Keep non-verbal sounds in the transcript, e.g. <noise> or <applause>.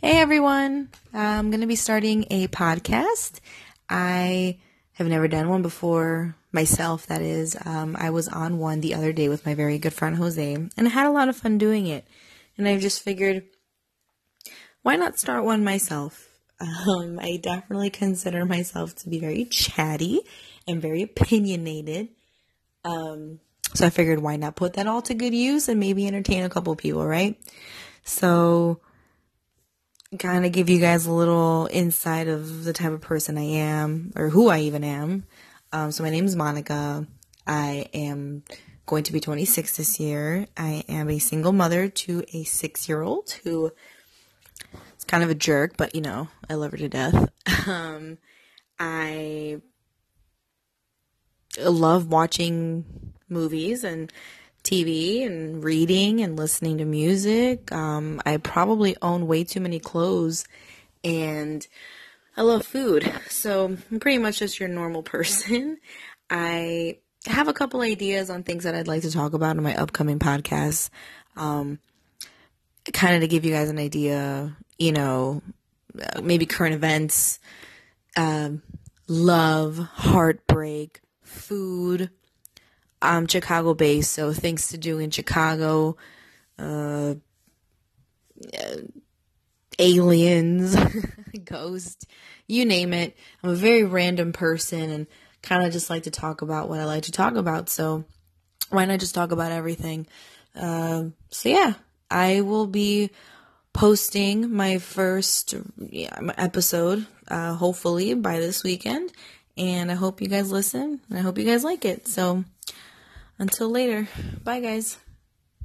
Hey everyone, I'm going to be starting a podcast. I have never done one before myself, that is. Um, I was on one the other day with my very good friend Jose, and I had a lot of fun doing it. And I just figured, why not start one myself? <laughs> Um, I definitely consider myself to be very chatty and very opinionated. Um, so I figured, why not put that all to good use and maybe entertain a couple people, right? So kind of give you guys a little insight of the type of person I am or who I even am. Um, so my name is Monica. I am going to be 26 this year. I am a single mother to a six year old who is kind of a jerk, but you know, I love her to death. <laughs> Um, I love watching movies and TV and reading and listening to music. Um, I probably own way too many clothes and I love food. So I'm pretty much just your normal person. <laughs> I have a couple ideas on things that I'd like to talk about in my upcoming podcast. Um, kind of to give you guys an idea, you know, maybe current events, um, love, heartbreak, food, I'm Chicago based, so things to do in Chicago, uh, aliens, <laughs> ghost, you name it. I'm a very random person and kind of just like to talk about what I like to talk about. So why not just talk about everything? Uh, so yeah, I will be posting my first yeah, episode, uh, hopefully by this weekend. And I hope you guys listen. I hope you guys like it. So, until later. Bye, guys.